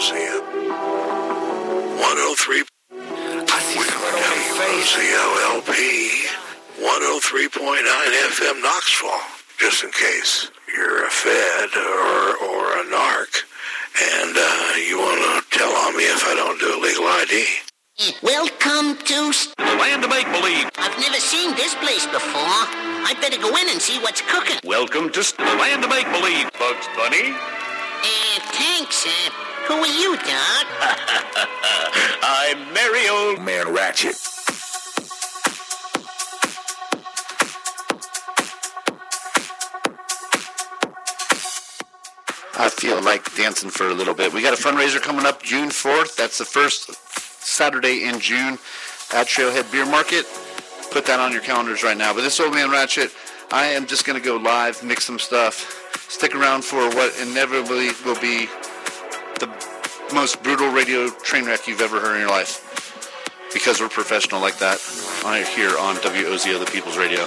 WOZM. 103. I see sweat on his face. WOZO-LP. 103.9 FM Knoxville. Just in case you're a Fed or, or a narc and uh, you want to tell on me if I don't do a legal ID. Welcome to. S- The land of make-believe. I've never seen this place before. I better go in and see what's cooking. Welcome to the land of make-believe. Bugs Bunny? Uh, thanks. Uh, who are you, Doc? I'm merry old Man Ratchet. I feel like dancing for a little bit. We got a fundraiser coming up June 4th. That's the first Saturday in June at Trailhead Beer Market. Put that on your calendars right now. But this old man Ratchet, I am just going to go live, mix some stuff. Stick around for what inevitably will be the most brutal radio train wreck you've ever heard in your life. Because we're professional like that here on WOZO, the People's Radio.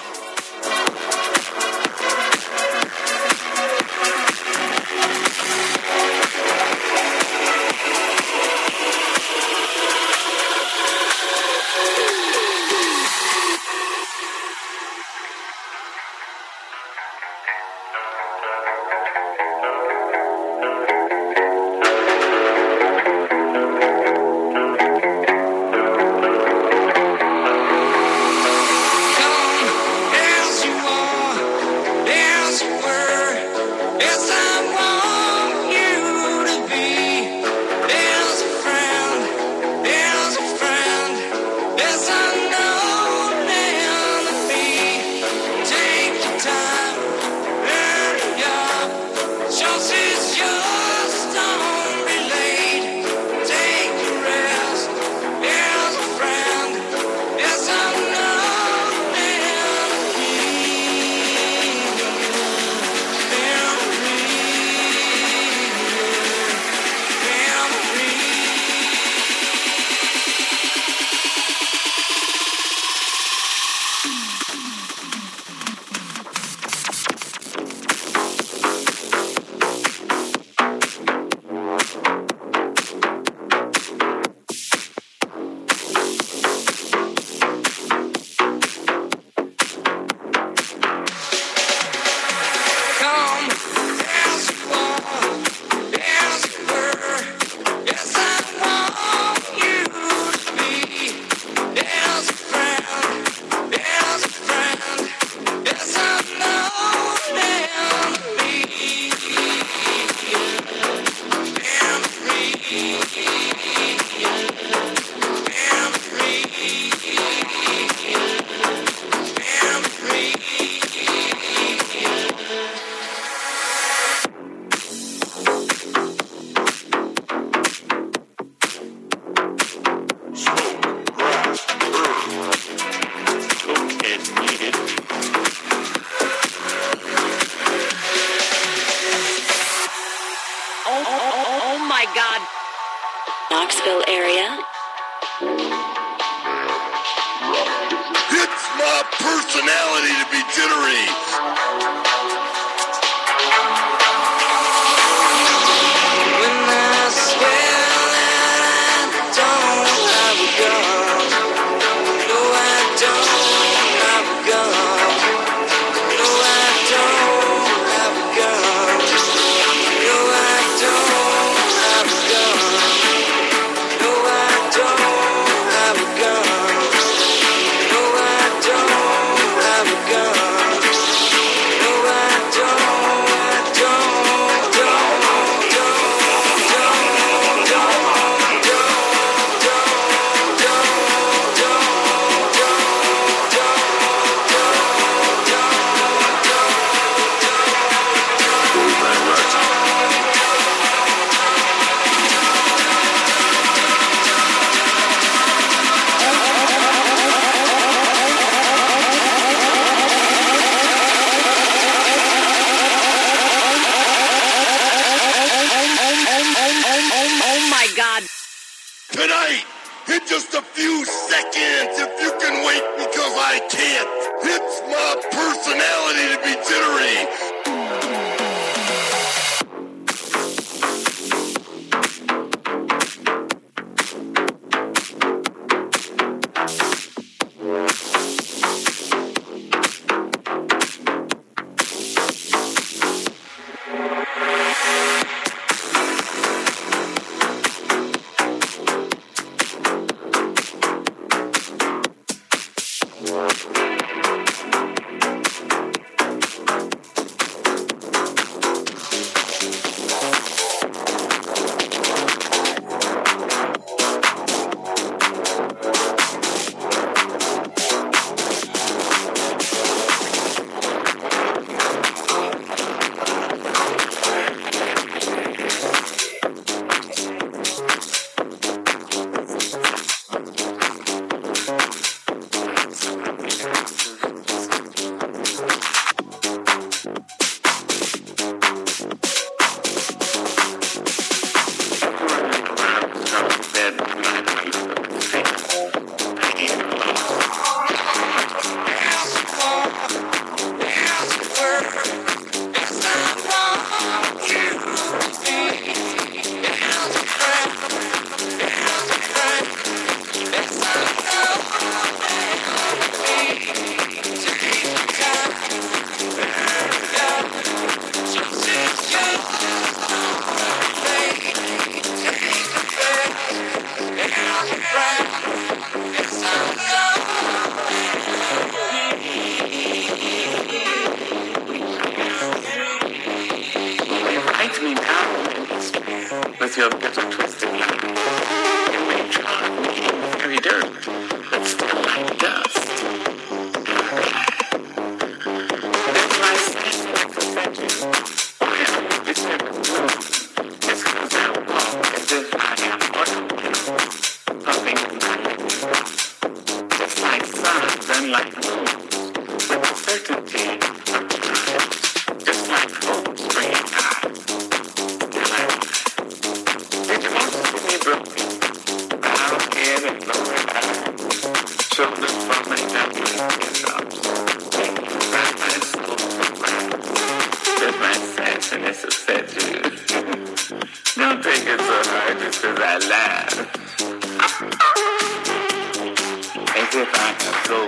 as if I have go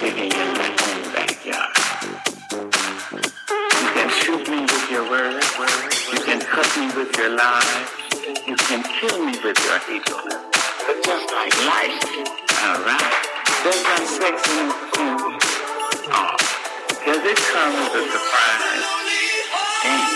digging in my own backyard. You can shoot me with your words. You can cut me with your lies. You can kill me with your ego. But just like life, alright, there's no sex in food. Oh, does it come as a surprise? Damn.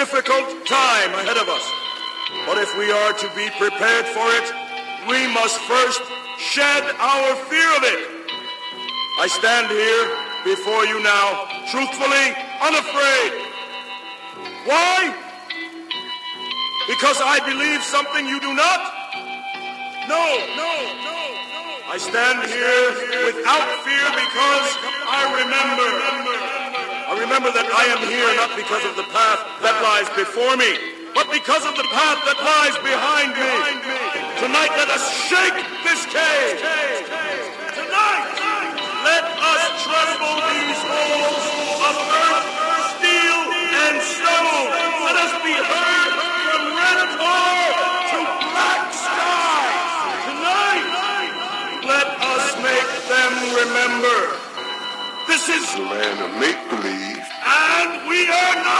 difficult time ahead of us. But if we are to be prepared for it, we must first shed our fear of it. I stand here before you now, truthfully, unafraid. Why? Because I believe something you do not? No, no, no. I stand here without fear because I remember remember that I am here not because of the path that lies before me, but because of the path that lies behind me. Tonight, let us shake this cage. Tonight, let us tremble these walls of earth, steel, and stone. Let us be heard from red tar to black sky. Tonight, let us make them remember. This is the land of make-believe. Peter, no!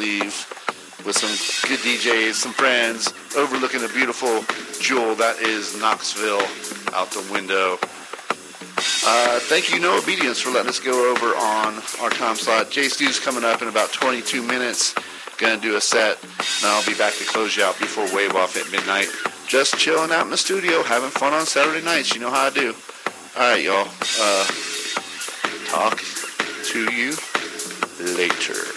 Believe with some good DJs, some friends, overlooking the beautiful jewel that is Knoxville out the window. Uh, thank you, No Obedience, for letting us go over on our time slot. Jay Stu's coming up in about 22 minutes. Gonna do a set, and I'll be back to close you out before Wave Off at midnight. Just chilling out in the studio, having fun on Saturday nights. You know how I do. All right, y'all. Uh, talk to you later.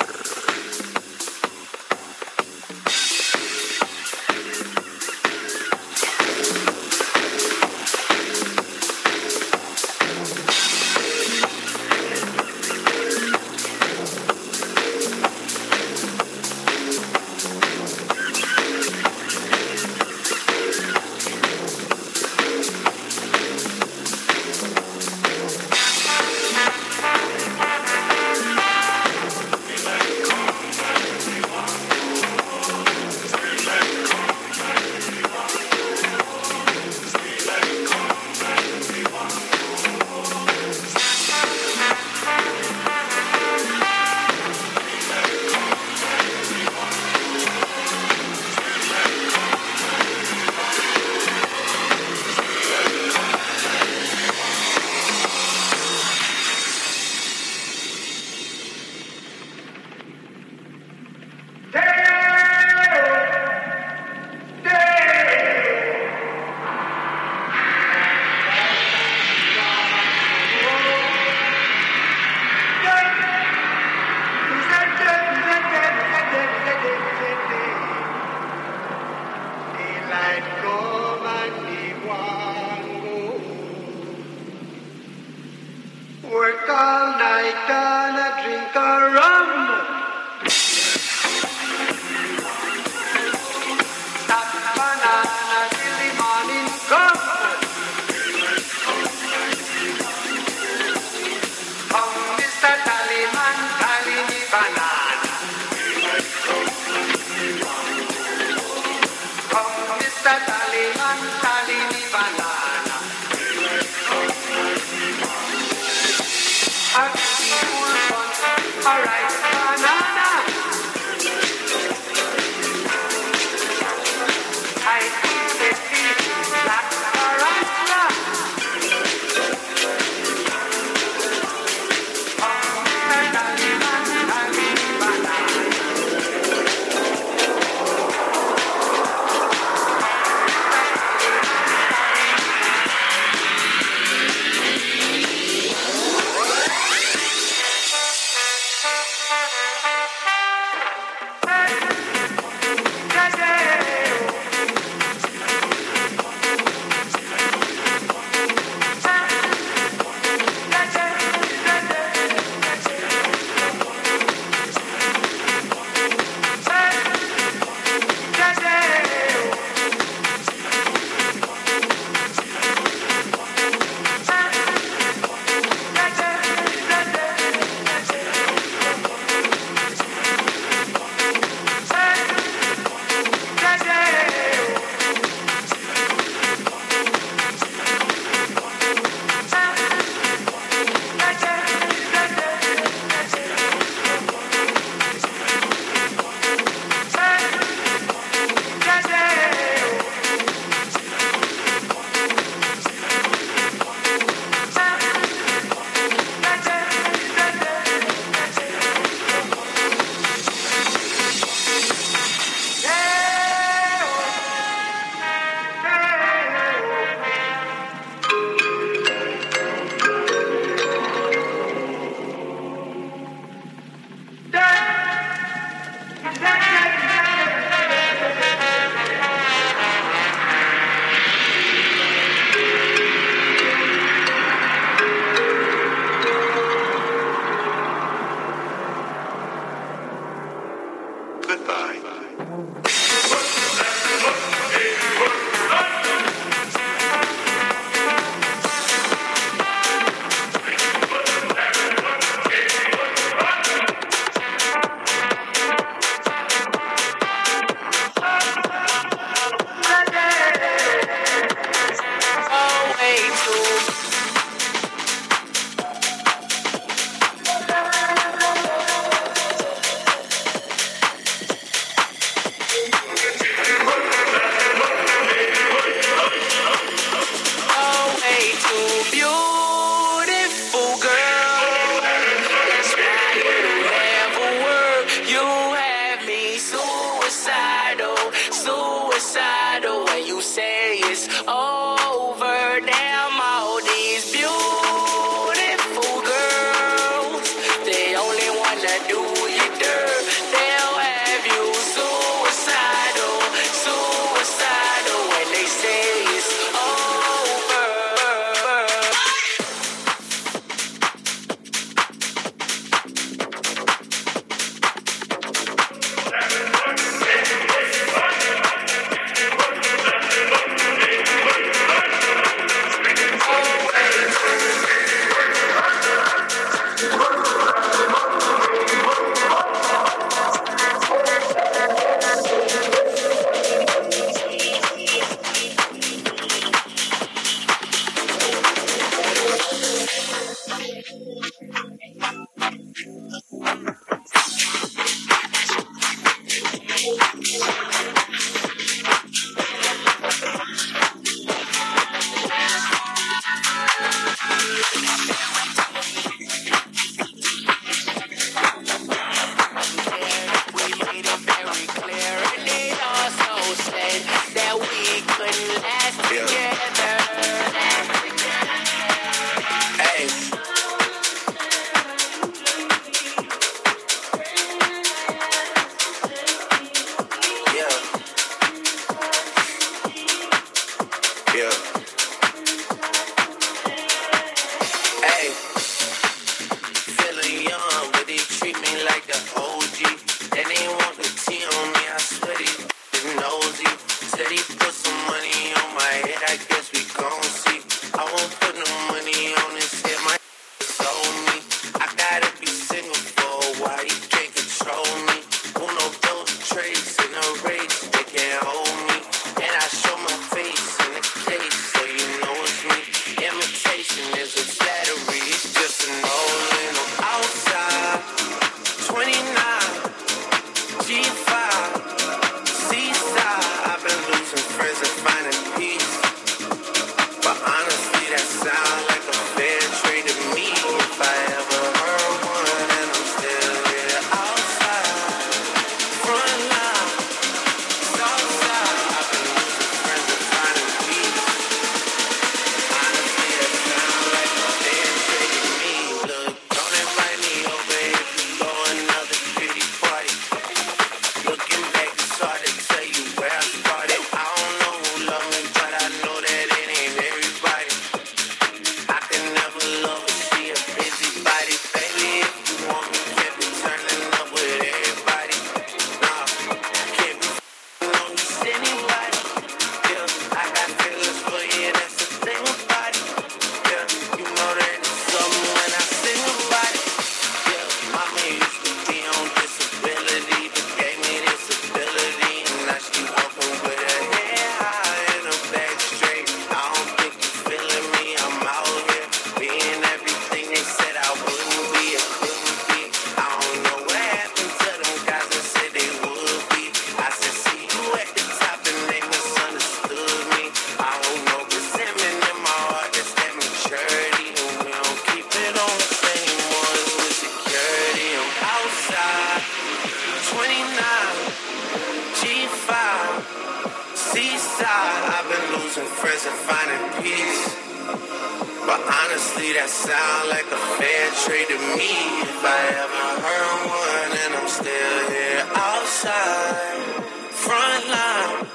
sound like a fair trade to me. If I ever heard one and I'm still here outside, front line,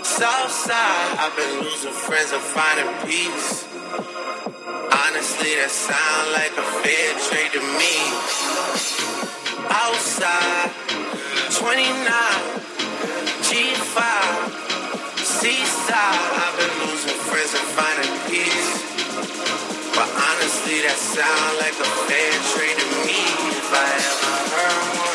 south side. I've been losing friends and finding peace. Honestly, that sound like a fair trade to me. Outside, 29, G5, seaside. I've been losing friends and finding peace. But honestly, that sound like a fair trade to me if I ever heard one.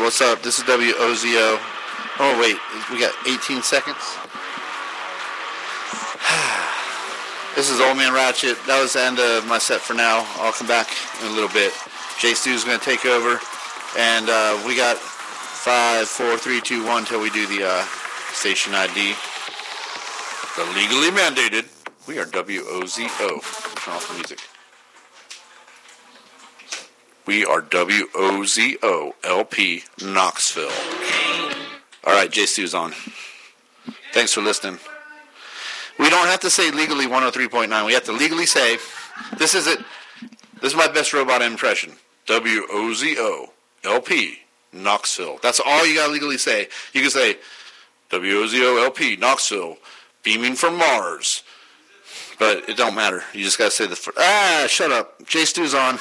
What's up? This is WOZO. Oh, wait, we got 18 seconds. this is Old Man Ratchet. That was the end of my set for now. I'll come back in a little bit. Jay Stu's going to take over. And uh, we got five, four, three, two, one till we do the uh, station ID. The legally mandated. We are WOZO. Turn off the music. We are WOZO. LP Knoxville. All right, Jay Sue's on. Thanks for listening. We don't have to say legally 103.9. We have to legally say this is it. This is my best robot impression. W O Z O L P Knoxville. That's all you gotta legally say. You can say W O Z O L P Knoxville, beaming from Mars. But it don't matter. You just gotta say the ah. Shut up. J Stu's on.